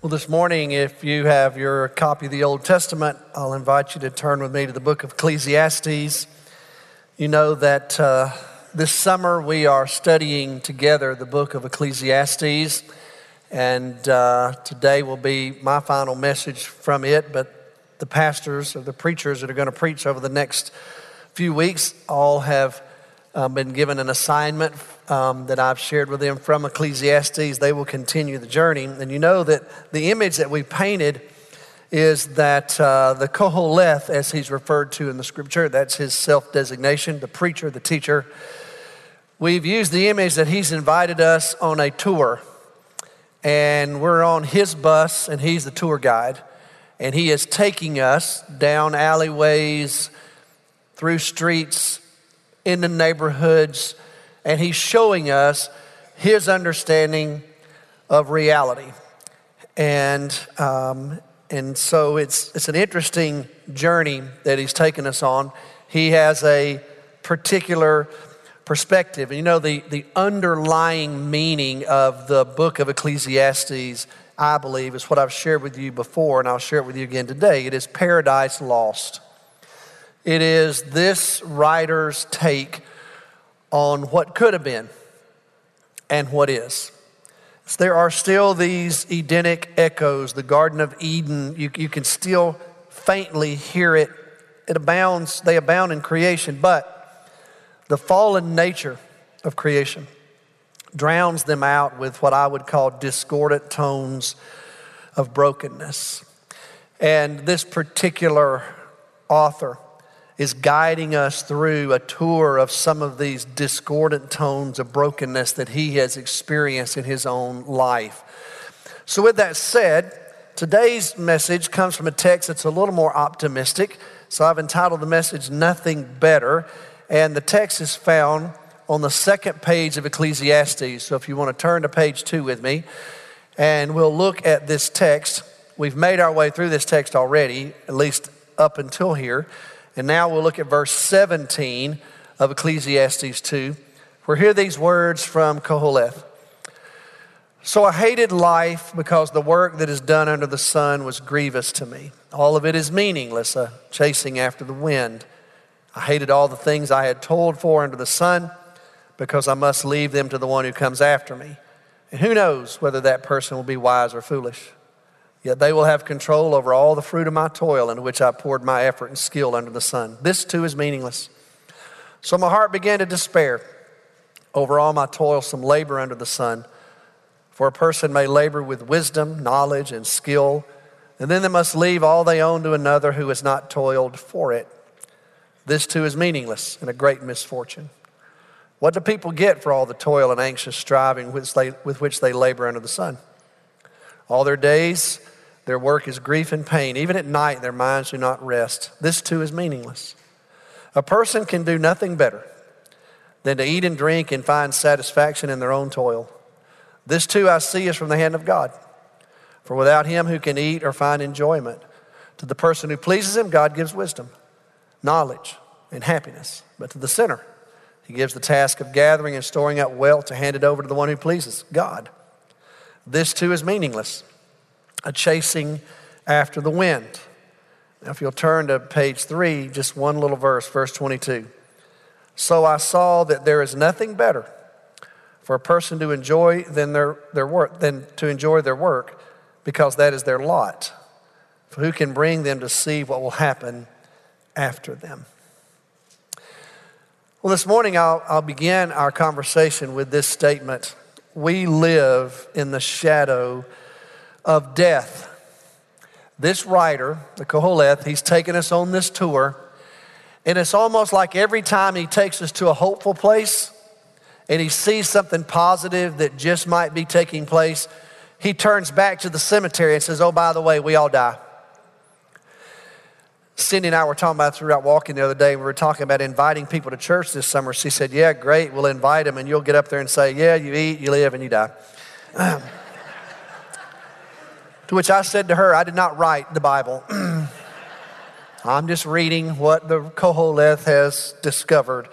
Well, this morning, if you have your copy of the Old Testament, I'll invite you to turn with me to the book of Ecclesiastes. You know that uh, this summer we are studying together the book of Ecclesiastes, and uh, today will be my final message from it. But the pastors or the preachers that are going to preach over the next few weeks all have uh, been given an assignment um, that I've shared with them from Ecclesiastes. They will continue the journey. And you know that the image that we painted is that uh, the Koholeth, as he's referred to in the scripture, that's his self designation, the preacher, the teacher. We've used the image that he's invited us on a tour. And we're on his bus, and he's the tour guide. And he is taking us down alleyways, through streets, in the neighborhoods, and he's showing us his understanding of reality. And, um, and so it's, it's an interesting journey that he's taken us on. He has a particular perspective. And you know, the, the underlying meaning of the book of Ecclesiastes, I believe, is what I've shared with you before, and I'll share it with you again today. It is paradise lost. It is this writer's take on what could have been and what is. So there are still these Edenic echoes, the Garden of Eden. You, you can still faintly hear it. It abounds, they abound in creation, but the fallen nature of creation drowns them out with what I would call discordant tones of brokenness. And this particular author is guiding us through a tour of some of these discordant tones of brokenness that he has experienced in his own life. So, with that said, today's message comes from a text that's a little more optimistic. So, I've entitled the message Nothing Better, and the text is found on the second page of Ecclesiastes. So, if you want to turn to page two with me, and we'll look at this text. We've made our way through this text already, at least up until here. And now we'll look at verse 17 of Ecclesiastes 2. We'll hear these words from Koholeth. So I hated life because the work that is done under the sun was grievous to me. All of it is meaningless, a chasing after the wind. I hated all the things I had toiled for under the sun because I must leave them to the one who comes after me. And who knows whether that person will be wise or foolish. Yet they will have control over all the fruit of my toil into which I poured my effort and skill under the sun. This too is meaningless. So my heart began to despair over all my toilsome labor under the sun. For a person may labor with wisdom, knowledge, and skill, and then they must leave all they own to another who has not toiled for it. This too is meaningless and a great misfortune. What do people get for all the toil and anxious striving with, with which they labor under the sun? All their days, their work is grief and pain. Even at night, their minds do not rest. This too is meaningless. A person can do nothing better than to eat and drink and find satisfaction in their own toil. This too I see is from the hand of God. For without him who can eat or find enjoyment, to the person who pleases him, God gives wisdom, knowledge, and happiness. But to the sinner, he gives the task of gathering and storing up wealth to hand it over to the one who pleases, God. This too is meaningless a chasing after the wind. Now, if you'll turn to page three, just one little verse, verse 22. So I saw that there is nothing better for a person to enjoy than their, their work than to enjoy their work, because that is their lot. For who can bring them to see what will happen after them? Well, this morning I'll, I'll begin our conversation with this statement We live in the shadow of death. This writer, the Koholeth, he's taken us on this tour, and it's almost like every time he takes us to a hopeful place and he sees something positive that just might be taking place, he turns back to the cemetery and says, Oh, by the way, we all die. Cindy and I were talking about throughout walking the other day. We were talking about inviting people to church this summer. She said, Yeah, great. We'll invite them. And you'll get up there and say, Yeah, you eat, you live, and you die. To which I said to her, I did not write the Bible. I'm just reading what the Koholeth has discovered.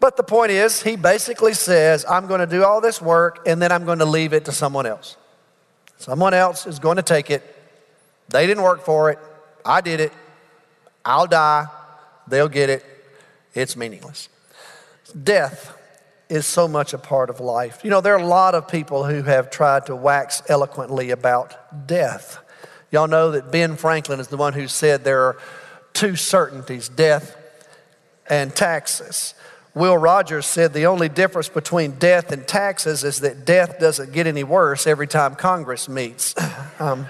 But the point is, he basically says, I'm going to do all this work and then I'm going to leave it to someone else. Someone else is going to take it. They didn't work for it. I did it. I'll die. They'll get it. It's meaningless. Death is so much a part of life. You know, there are a lot of people who have tried to wax eloquently about death. Y'all know that Ben Franklin is the one who said there are two certainties death and taxes. Will Rogers said the only difference between death and taxes is that death doesn't get any worse every time Congress meets. um,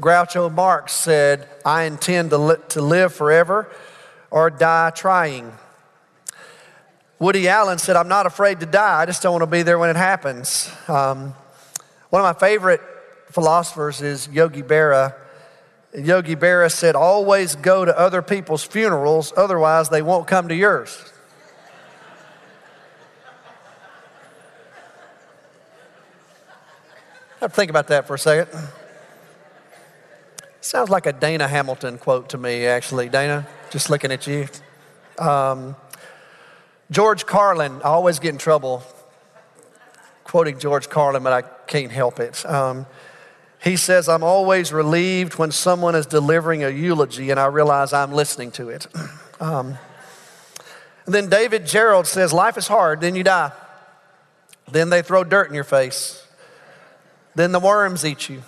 Groucho Marx said, I intend to, li- to live forever or die trying. Woody Allen said, I'm not afraid to die, I just don't want to be there when it happens. Um, one of my favorite philosophers is Yogi Berra. Yogi Berra said, Always go to other people's funerals, otherwise, they won't come to yours. to think about that for a second. Sounds like a Dana Hamilton quote to me, actually. Dana, just looking at you. Um, George Carlin, I always get in trouble quoting George Carlin, but I can't help it. Um, he says, I'm always relieved when someone is delivering a eulogy and I realize I'm listening to it. Um, then David Gerrold says, Life is hard, then you die. Then they throw dirt in your face. Then the worms eat you.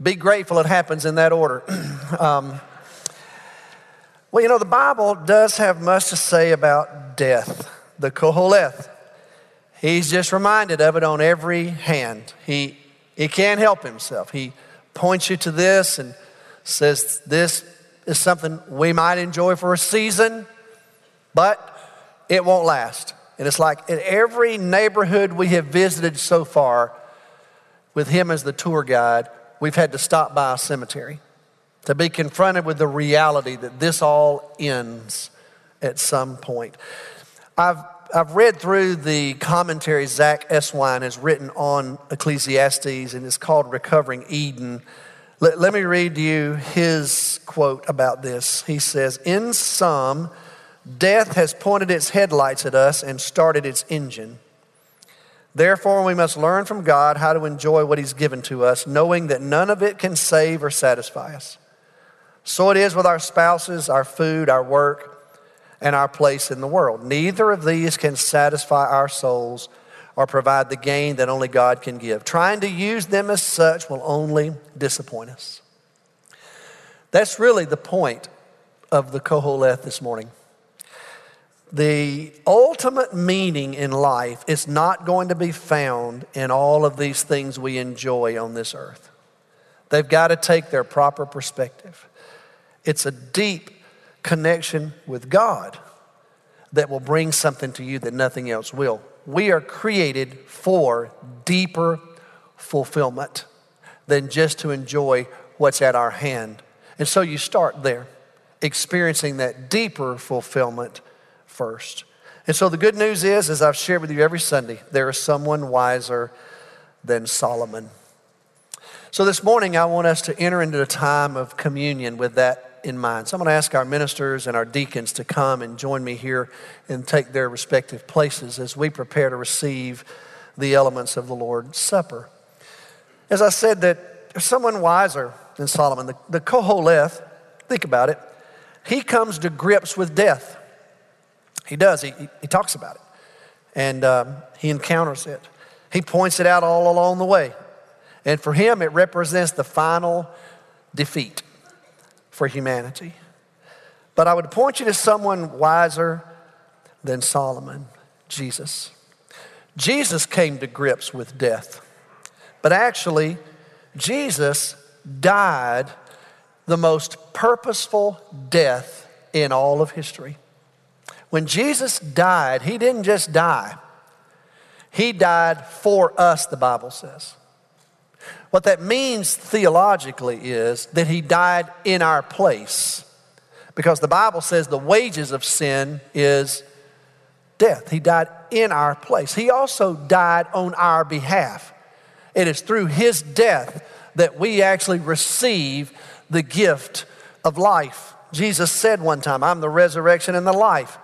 Be grateful it happens in that order. um, well, you know, the Bible does have much to say about death, the Koholeth. He's just reminded of it on every hand. He, he can't help himself. He points you to this and says, This is something we might enjoy for a season, but it won't last. And it's like in every neighborhood we have visited so far, with him as the tour guide, we've had to stop by a cemetery to be confronted with the reality that this all ends at some point. I've, I've read through the commentary Zack Eswine has written on Ecclesiastes, and it's called Recovering Eden. Let, let me read you his quote about this. He says, In sum, death has pointed its headlights at us and started its engine. Therefore, we must learn from God how to enjoy what He's given to us, knowing that none of it can save or satisfy us. So it is with our spouses, our food, our work, and our place in the world. Neither of these can satisfy our souls or provide the gain that only God can give. Trying to use them as such will only disappoint us. That's really the point of the Koholeth this morning the ultimate meaning in life is not going to be found in all of these things we enjoy on this earth. They've got to take their proper perspective. It's a deep connection with God that will bring something to you that nothing else will. We are created for deeper fulfillment than just to enjoy what's at our hand. And so you start there, experiencing that deeper fulfillment first. And so the good news is, as I've shared with you every Sunday, there is someone wiser than Solomon. So this morning, I want us to enter into a time of communion with that in mind. So I'm going to ask our ministers and our deacons to come and join me here and take their respective places as we prepare to receive the elements of the Lord's Supper. As I said, that someone wiser than Solomon. The, the Koholeth, think about it, he comes to grips with death. He does. He, he talks about it. And um, he encounters it. He points it out all along the way. And for him, it represents the final defeat for humanity. But I would point you to someone wiser than Solomon Jesus. Jesus came to grips with death. But actually, Jesus died the most purposeful death in all of history. When Jesus died, he didn't just die, he died for us, the Bible says. What that means theologically is that he died in our place. Because the Bible says the wages of sin is death. He died in our place. He also died on our behalf. It is through his death that we actually receive the gift of life. Jesus said one time, I'm the resurrection and the life.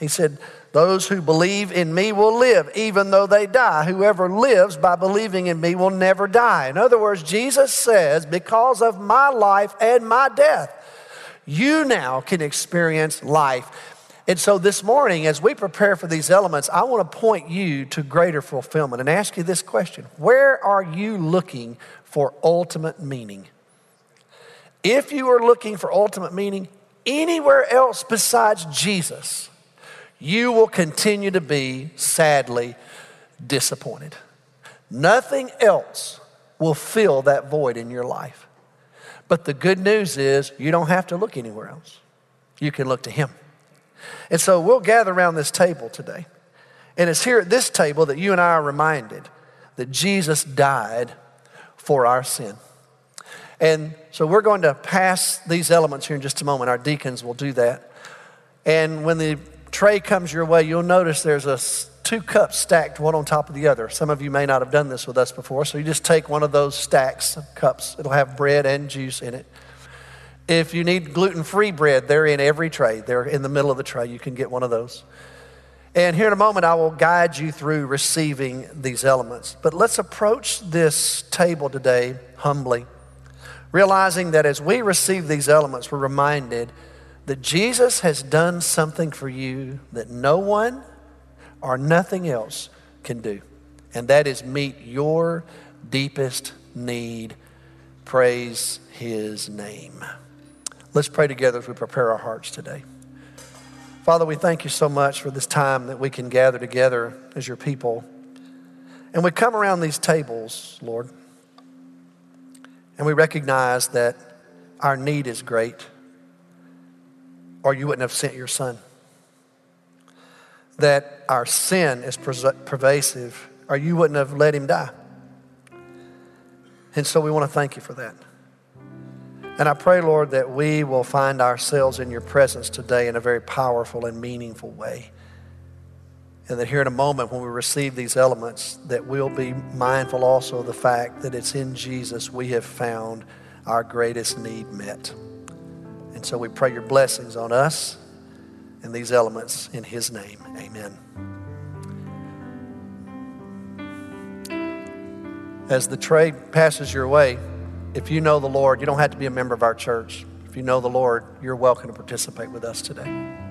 He said, Those who believe in me will live, even though they die. Whoever lives by believing in me will never die. In other words, Jesus says, because of my life and my death, you now can experience life. And so this morning, as we prepare for these elements, I want to point you to greater fulfillment and ask you this question Where are you looking for ultimate meaning? If you are looking for ultimate meaning anywhere else besides Jesus, you will continue to be sadly disappointed. Nothing else will fill that void in your life. But the good news is you don't have to look anywhere else. You can look to Him. And so we'll gather around this table today. And it's here at this table that you and I are reminded that Jesus died for our sin. And so we're going to pass these elements here in just a moment. Our deacons will do that. And when the tray comes your way, you'll notice there's a two cups stacked one on top of the other. Some of you may not have done this with us before, so you just take one of those stacks of cups. It'll have bread and juice in it. If you need gluten free bread, they're in every tray. They're in the middle of the tray. You can get one of those. And here in a moment, I will guide you through receiving these elements. But let's approach this table today humbly, realizing that as we receive these elements, we're reminded that Jesus has done something for you that no one or nothing else can do. And that is meet your deepest need. Praise his name. Let's pray together as we prepare our hearts today. Father, we thank you so much for this time that we can gather together as your people. And we come around these tables, Lord, and we recognize that our need is great, or you wouldn't have sent your son. That our sin is pervasive, or you wouldn't have let him die. And so we want to thank you for that. And I pray, Lord, that we will find ourselves in your presence today in a very powerful and meaningful way. And that here in a moment, when we receive these elements, that we'll be mindful also of the fact that it's in Jesus we have found our greatest need met. So we pray your blessings on us and these elements in his name. Amen. As the tray passes your way, if you know the Lord, you don't have to be a member of our church. If you know the Lord, you're welcome to participate with us today.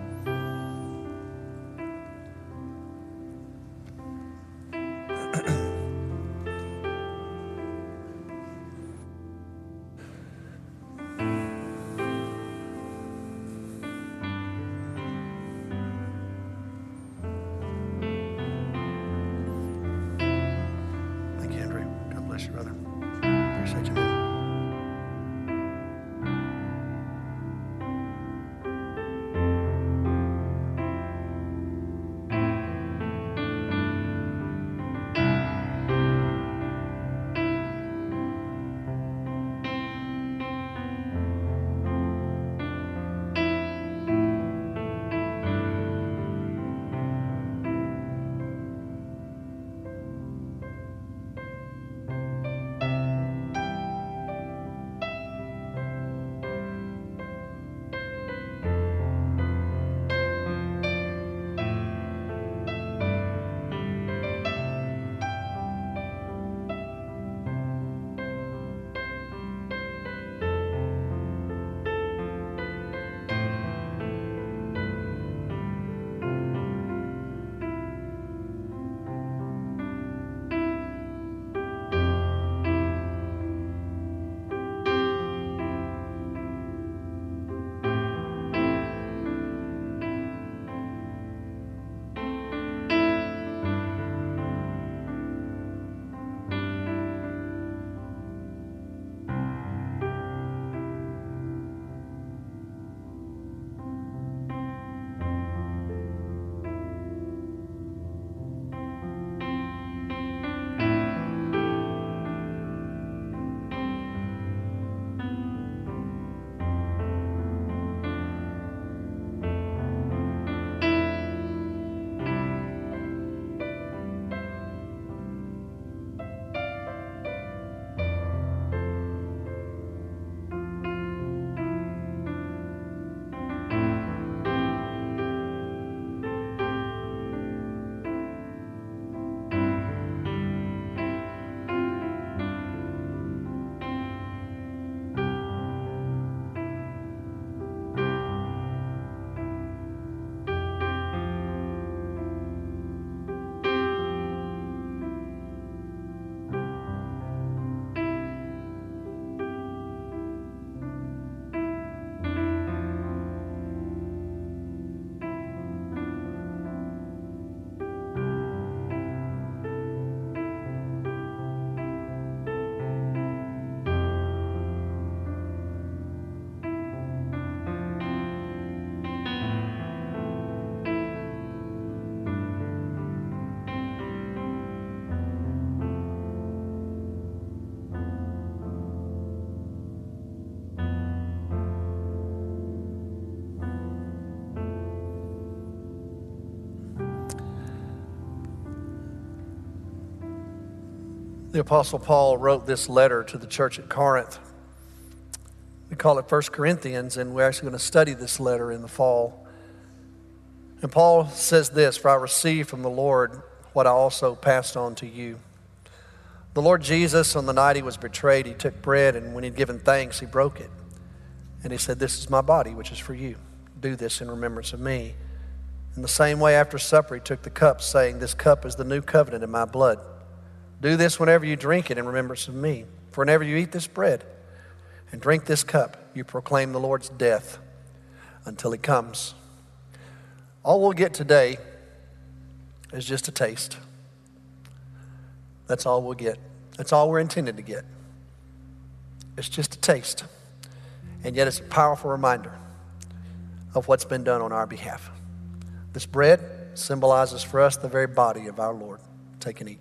The Apostle Paul wrote this letter to the church at Corinth. We call it 1 Corinthians, and we're actually going to study this letter in the fall. And Paul says this For I received from the Lord what I also passed on to you. The Lord Jesus, on the night he was betrayed, he took bread, and when he'd given thanks, he broke it. And he said, This is my body, which is for you. Do this in remembrance of me. In the same way, after supper, he took the cup, saying, This cup is the new covenant in my blood. Do this whenever you drink it in remembrance of me. For whenever you eat this bread and drink this cup, you proclaim the Lord's death until he comes. All we'll get today is just a taste. That's all we'll get. That's all we're intended to get. It's just a taste. And yet it's a powerful reminder of what's been done on our behalf. This bread symbolizes for us the very body of our Lord. Take and eat.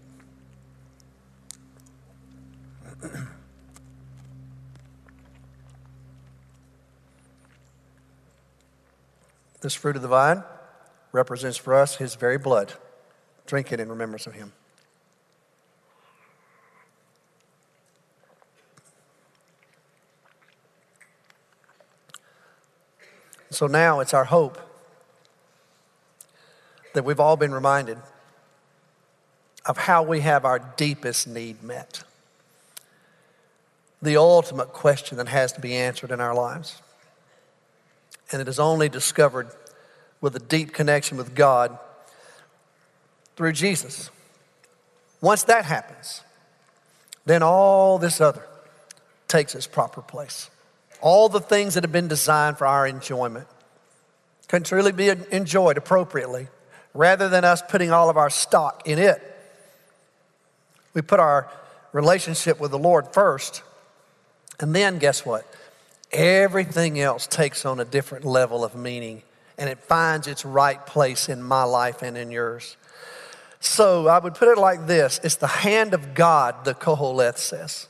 this fruit of the vine represents for us his very blood. Drink it in remembrance of him. So now it's our hope that we've all been reminded of how we have our deepest need met the ultimate question that has to be answered in our lives. And it is only discovered with a deep connection with God through Jesus. Once that happens, then all this other takes its proper place. All the things that have been designed for our enjoyment can truly be enjoyed appropriately rather than us putting all of our stock in it. We put our relationship with the Lord first and then guess what? Everything else takes on a different level of meaning and it finds its right place in my life and in yours. So I would put it like this it's the hand of God, the Koholeth says.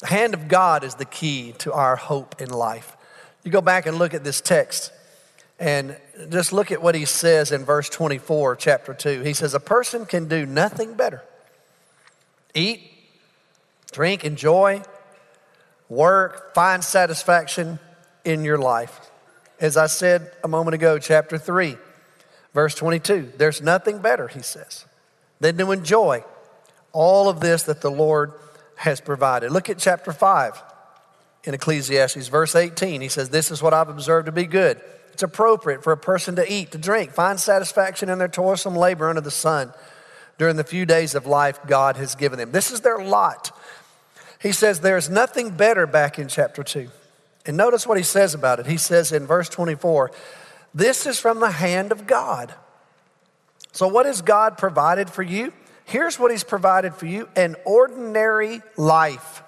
The hand of God is the key to our hope in life. You go back and look at this text and just look at what he says in verse 24, chapter 2. He says, A person can do nothing better. Eat, drink, enjoy, work, find satisfaction in your life. As I said a moment ago, chapter 3, verse 22, there's nothing better, he says, than to enjoy all of this that the Lord has provided. Look at chapter 5 in Ecclesiastes, verse 18. He says, This is what I've observed to be good. It's appropriate for a person to eat, to drink, find satisfaction in their toilsome labor under the sun during the few days of life God has given them. This is their lot. He says there's nothing better back in chapter 2. And notice what he says about it. He says in verse 24, This is from the hand of God. So, what has God provided for you? Here's what he's provided for you an ordinary life.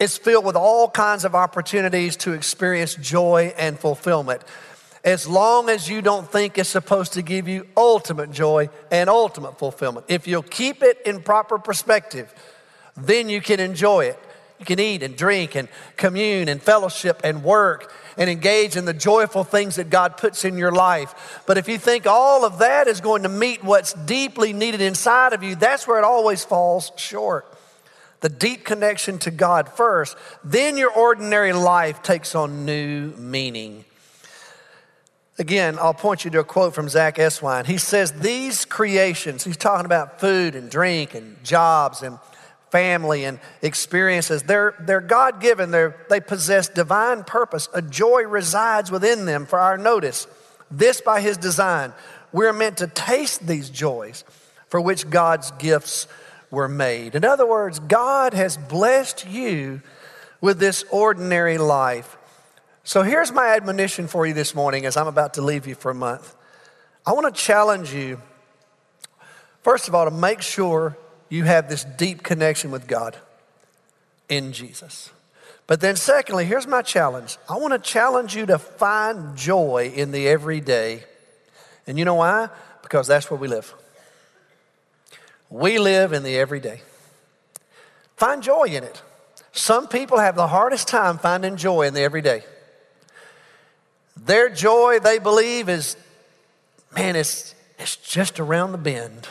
It's filled with all kinds of opportunities to experience joy and fulfillment. As long as you don't think it's supposed to give you ultimate joy and ultimate fulfillment. If you'll keep it in proper perspective, then you can enjoy it. You can eat and drink and commune and fellowship and work and engage in the joyful things that God puts in your life. But if you think all of that is going to meet what's deeply needed inside of you, that's where it always falls short. The deep connection to God first, then your ordinary life takes on new meaning. Again, I'll point you to a quote from Zack Eswine. He says, These creations, he's talking about food and drink and jobs and family and experiences. They're, they're God given, they possess divine purpose. A joy resides within them for our notice. This by His design. We're meant to taste these joys for which God's gifts were made. In other words, God has blessed you with this ordinary life. So here's my admonition for you this morning as I'm about to leave you for a month. I want to challenge you, first of all, to make sure you have this deep connection with God in Jesus. But then, secondly, here's my challenge I want to challenge you to find joy in the everyday. And you know why? Because that's where we live. We live in the everyday. Find joy in it. Some people have the hardest time finding joy in the everyday. Their joy, they believe, is man, it's, it's just around the bend.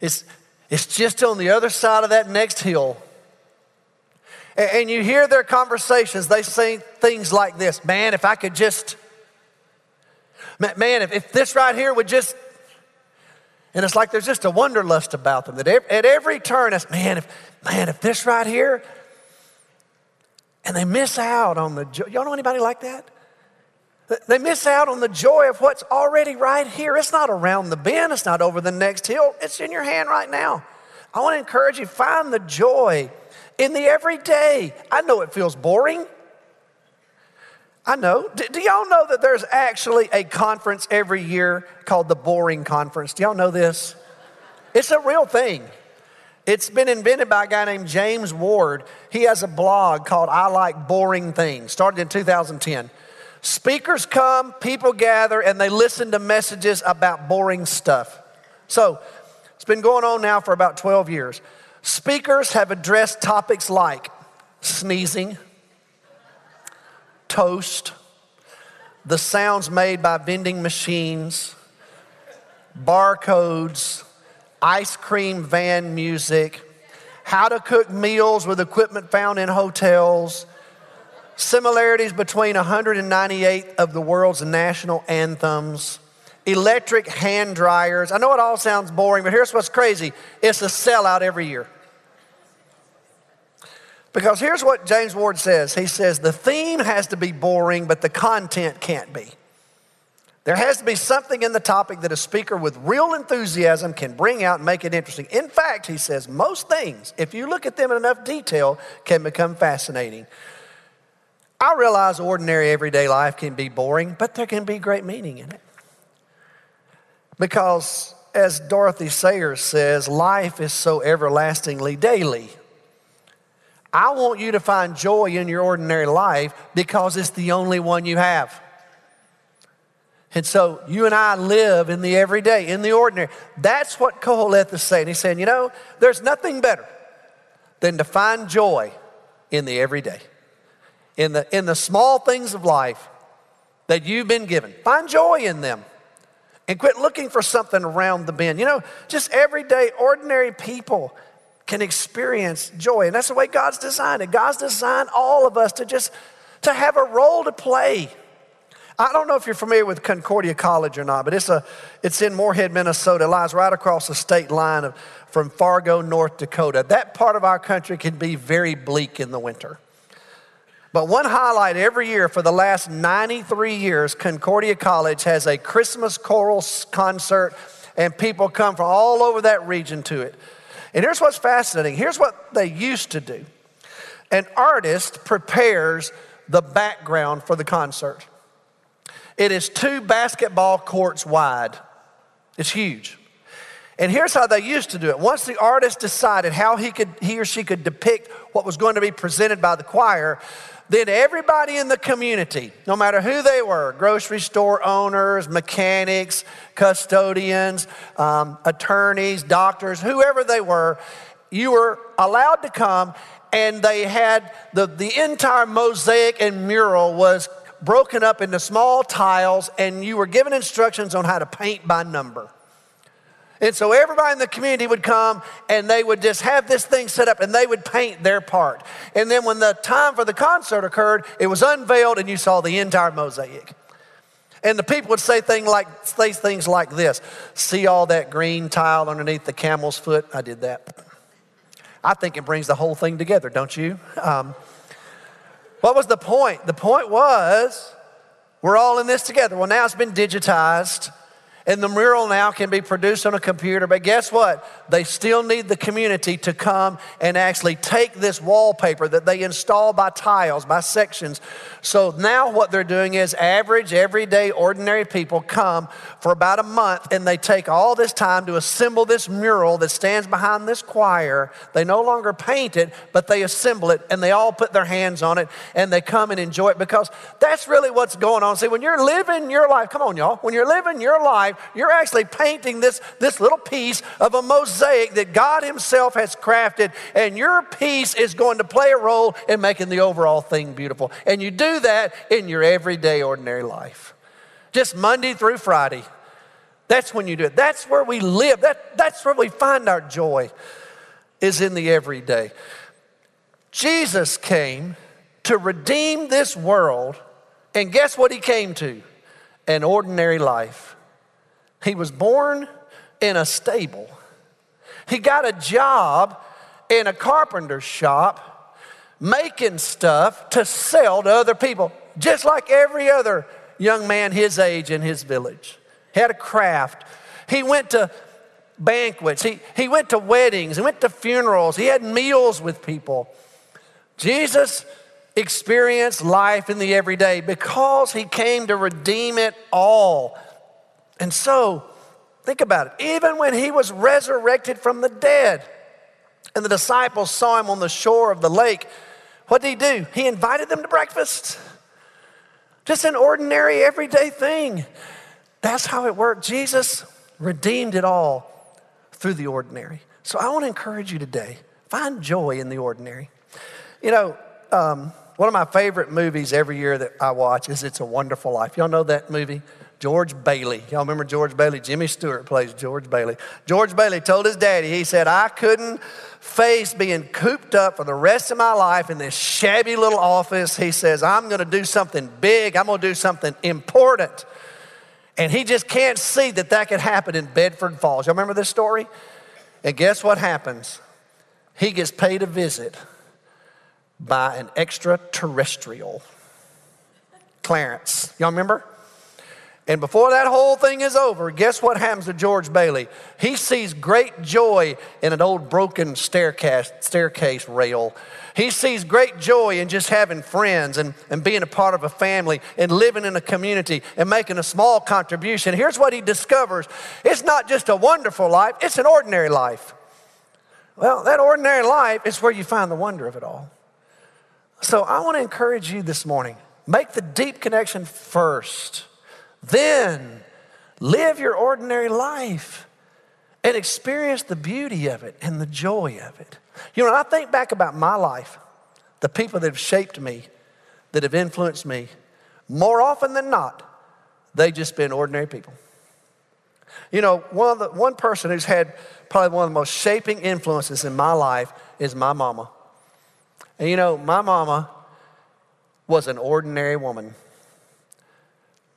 It's, It's just on the other side of that next hill. And you hear their conversations. They say things like this Man, if I could just, man, if, if this right here would just, and it's like there's just a wonderlust about them that at every turn, it's man, if, man, if this right here, and they miss out on the joy. Y'all know anybody like that? They miss out on the joy of what's already right here. It's not around the bend, it's not over the next hill, it's in your hand right now. I want to encourage you find the joy in the everyday. I know it feels boring. I know. Do, do, y'all know that there's actually a conference every year called the Boring Conference? Do y'all know this? It's a real thing. It's been invented by a guy named James Ward. He has a blog called I Like Boring Things, started in 2010. Speakers come, people gather, and they listen to messages about boring stuff. So, it's been going on now for about 12 years. Speakers have addressed topics like sneezing, toast, the sounds made by vending machines, barcodes, ice cream van music, how to cook meals with equipment found in hotels, similarities between 198 of the world's national anthems, electric hand dryers. I know it all sounds boring, but here's what's crazy it's a sellout every year. Because here's what James Ward says He says, the theme has to be boring, but the content can't be. There has to be something in the topic that a speaker with real enthusiasm can bring out and make it interesting. In fact, he says, most things, if you look at them in enough detail, can become fascinating. I realize ordinary everyday life can be boring, but there can be great meaning in it. Because, as Dorothy Sayers says, life is so everlastingly daily. I want you to find joy in your ordinary life because it's the only one you have. And so you and I live in the everyday, in the ordinary. That's what Koheleth is saying. He's saying, you know, there's nothing better than to find joy in the everyday, in the, in the small things of life that you've been given. Find joy in them and quit looking for something around the bend. You know, just everyday, ordinary people can experience joy. And that's the way God's designed it. God's designed all of us to just to have a role to play. I don't know if you're familiar with Concordia College or not, but it's, a, it's in Moorhead, Minnesota. It lies right across the state line of, from Fargo, North Dakota. That part of our country can be very bleak in the winter. But one highlight every year for the last 93 years, Concordia College has a Christmas choral concert, and people come from all over that region to it. And here's what's fascinating here's what they used to do an artist prepares the background for the concert. It is two basketball courts wide, it's huge. And here's how they used to do it. Once the artist decided how he could he or she could depict what was going to be presented by the choir, then everybody in the community, no matter who they were grocery store owners, mechanics, custodians, um, attorneys, doctors, whoever they were you were allowed to come, and they had the, the entire mosaic and mural was broken up into small tiles, and you were given instructions on how to paint by number. And so everybody in the community would come and they would just have this thing set up and they would paint their part. And then when the time for the concert occurred, it was unveiled and you saw the entire mosaic. And the people would say, thing like, say things like this See all that green tile underneath the camel's foot? I did that. I think it brings the whole thing together, don't you? Um, what was the point? The point was we're all in this together. Well, now it's been digitized. And the mural now can be produced on a computer, but guess what? They still need the community to come and actually take this wallpaper that they install by tiles, by sections. So now what they're doing is average, everyday, ordinary people come for about a month and they take all this time to assemble this mural that stands behind this choir. They no longer paint it, but they assemble it and they all put their hands on it and they come and enjoy it because that's really what's going on. See, when you're living your life, come on, y'all, when you're living your life, you're actually painting this, this little piece of a mosaic that God Himself has crafted, and your piece is going to play a role in making the overall thing beautiful. And you do that in your everyday, ordinary life. Just Monday through Friday. That's when you do it. That's where we live. That, that's where we find our joy, is in the everyday. Jesus came to redeem this world, and guess what he came to? An ordinary life. He was born in a stable. He got a job in a carpenter's shop making stuff to sell to other people, just like every other young man his age in his village. He had a craft. He went to banquets, he, he went to weddings, he went to funerals, he had meals with people. Jesus experienced life in the everyday because he came to redeem it all. And so, think about it. Even when he was resurrected from the dead and the disciples saw him on the shore of the lake, what did he do? He invited them to breakfast. Just an ordinary, everyday thing. That's how it worked. Jesus redeemed it all through the ordinary. So I want to encourage you today find joy in the ordinary. You know, um, one of my favorite movies every year that I watch is It's a Wonderful Life. Y'all know that movie? George Bailey. Y'all remember George Bailey? Jimmy Stewart plays George Bailey. George Bailey told his daddy, he said, I couldn't face being cooped up for the rest of my life in this shabby little office. He says, I'm going to do something big, I'm going to do something important. And he just can't see that that could happen in Bedford Falls. Y'all remember this story? And guess what happens? He gets paid a visit by an extraterrestrial. Clarence. Y'all remember? And before that whole thing is over, guess what happens to George Bailey? He sees great joy in an old broken staircase, staircase rail. He sees great joy in just having friends and, and being a part of a family and living in a community and making a small contribution. Here's what he discovers it's not just a wonderful life, it's an ordinary life. Well, that ordinary life is where you find the wonder of it all. So I want to encourage you this morning make the deep connection first then live your ordinary life and experience the beauty of it and the joy of it. You know, I think back about my life, the people that have shaped me, that have influenced me, more often than not, they've just been ordinary people. You know, one, of the, one person who's had probably one of the most shaping influences in my life is my mama. And you know, my mama was an ordinary woman.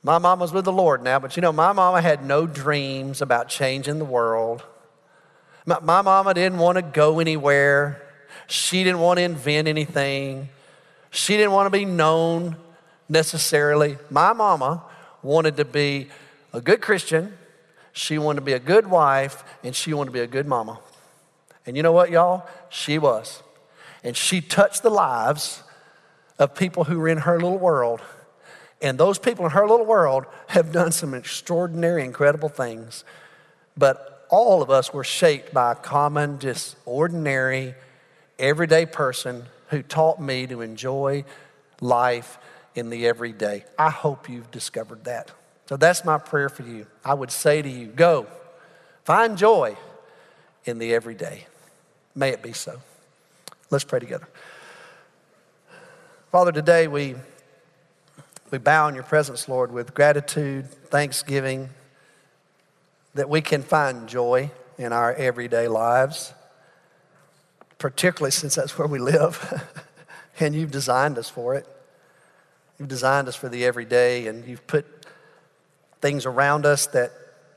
My mama's with the Lord now, but you know, my mama had no dreams about changing the world. My, my mama didn't want to go anywhere. She didn't want to invent anything. She didn't want to be known necessarily. My mama wanted to be a good Christian. She wanted to be a good wife, and she wanted to be a good mama. And you know what, y'all? She was. And she touched the lives of people who were in her little world and those people in her little world have done some extraordinary, incredible things. But all of us were shaped by a common, just ordinary, everyday person who taught me to enjoy life in the everyday. I hope you've discovered that. So that's my prayer for you. I would say to you, go, find joy in the everyday. May it be so. Let's pray together. Father, today we we bow in your presence, Lord, with gratitude, thanksgiving, that we can find joy in our everyday lives, particularly since that's where we live. and you've designed us for it. You've designed us for the everyday, and you've put things around us that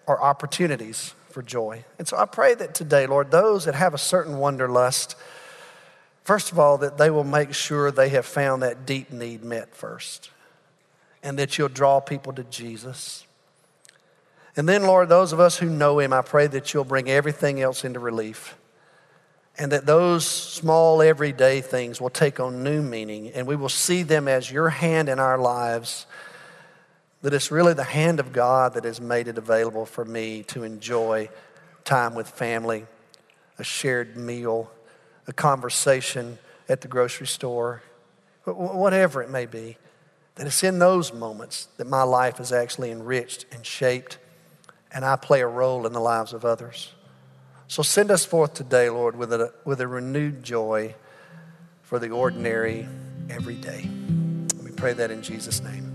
are opportunities for joy. And so I pray that today, Lord, those that have a certain wanderlust, first of all, that they will make sure they have found that deep need met first and that you'll draw people to Jesus. And then, Lord, those of us who know Him, I pray that you'll bring everything else into relief. And that those small everyday things will take on new meaning and we will see them as your hand in our lives. That it's really the hand of God that has made it available for me to enjoy time with family, a shared meal, a conversation at the grocery store, whatever it may be. That it's in those moments that my life is actually enriched and shaped, and I play a role in the lives of others. So send us forth today, Lord, with a, with a renewed joy for the ordinary every day. We pray that in Jesus' name.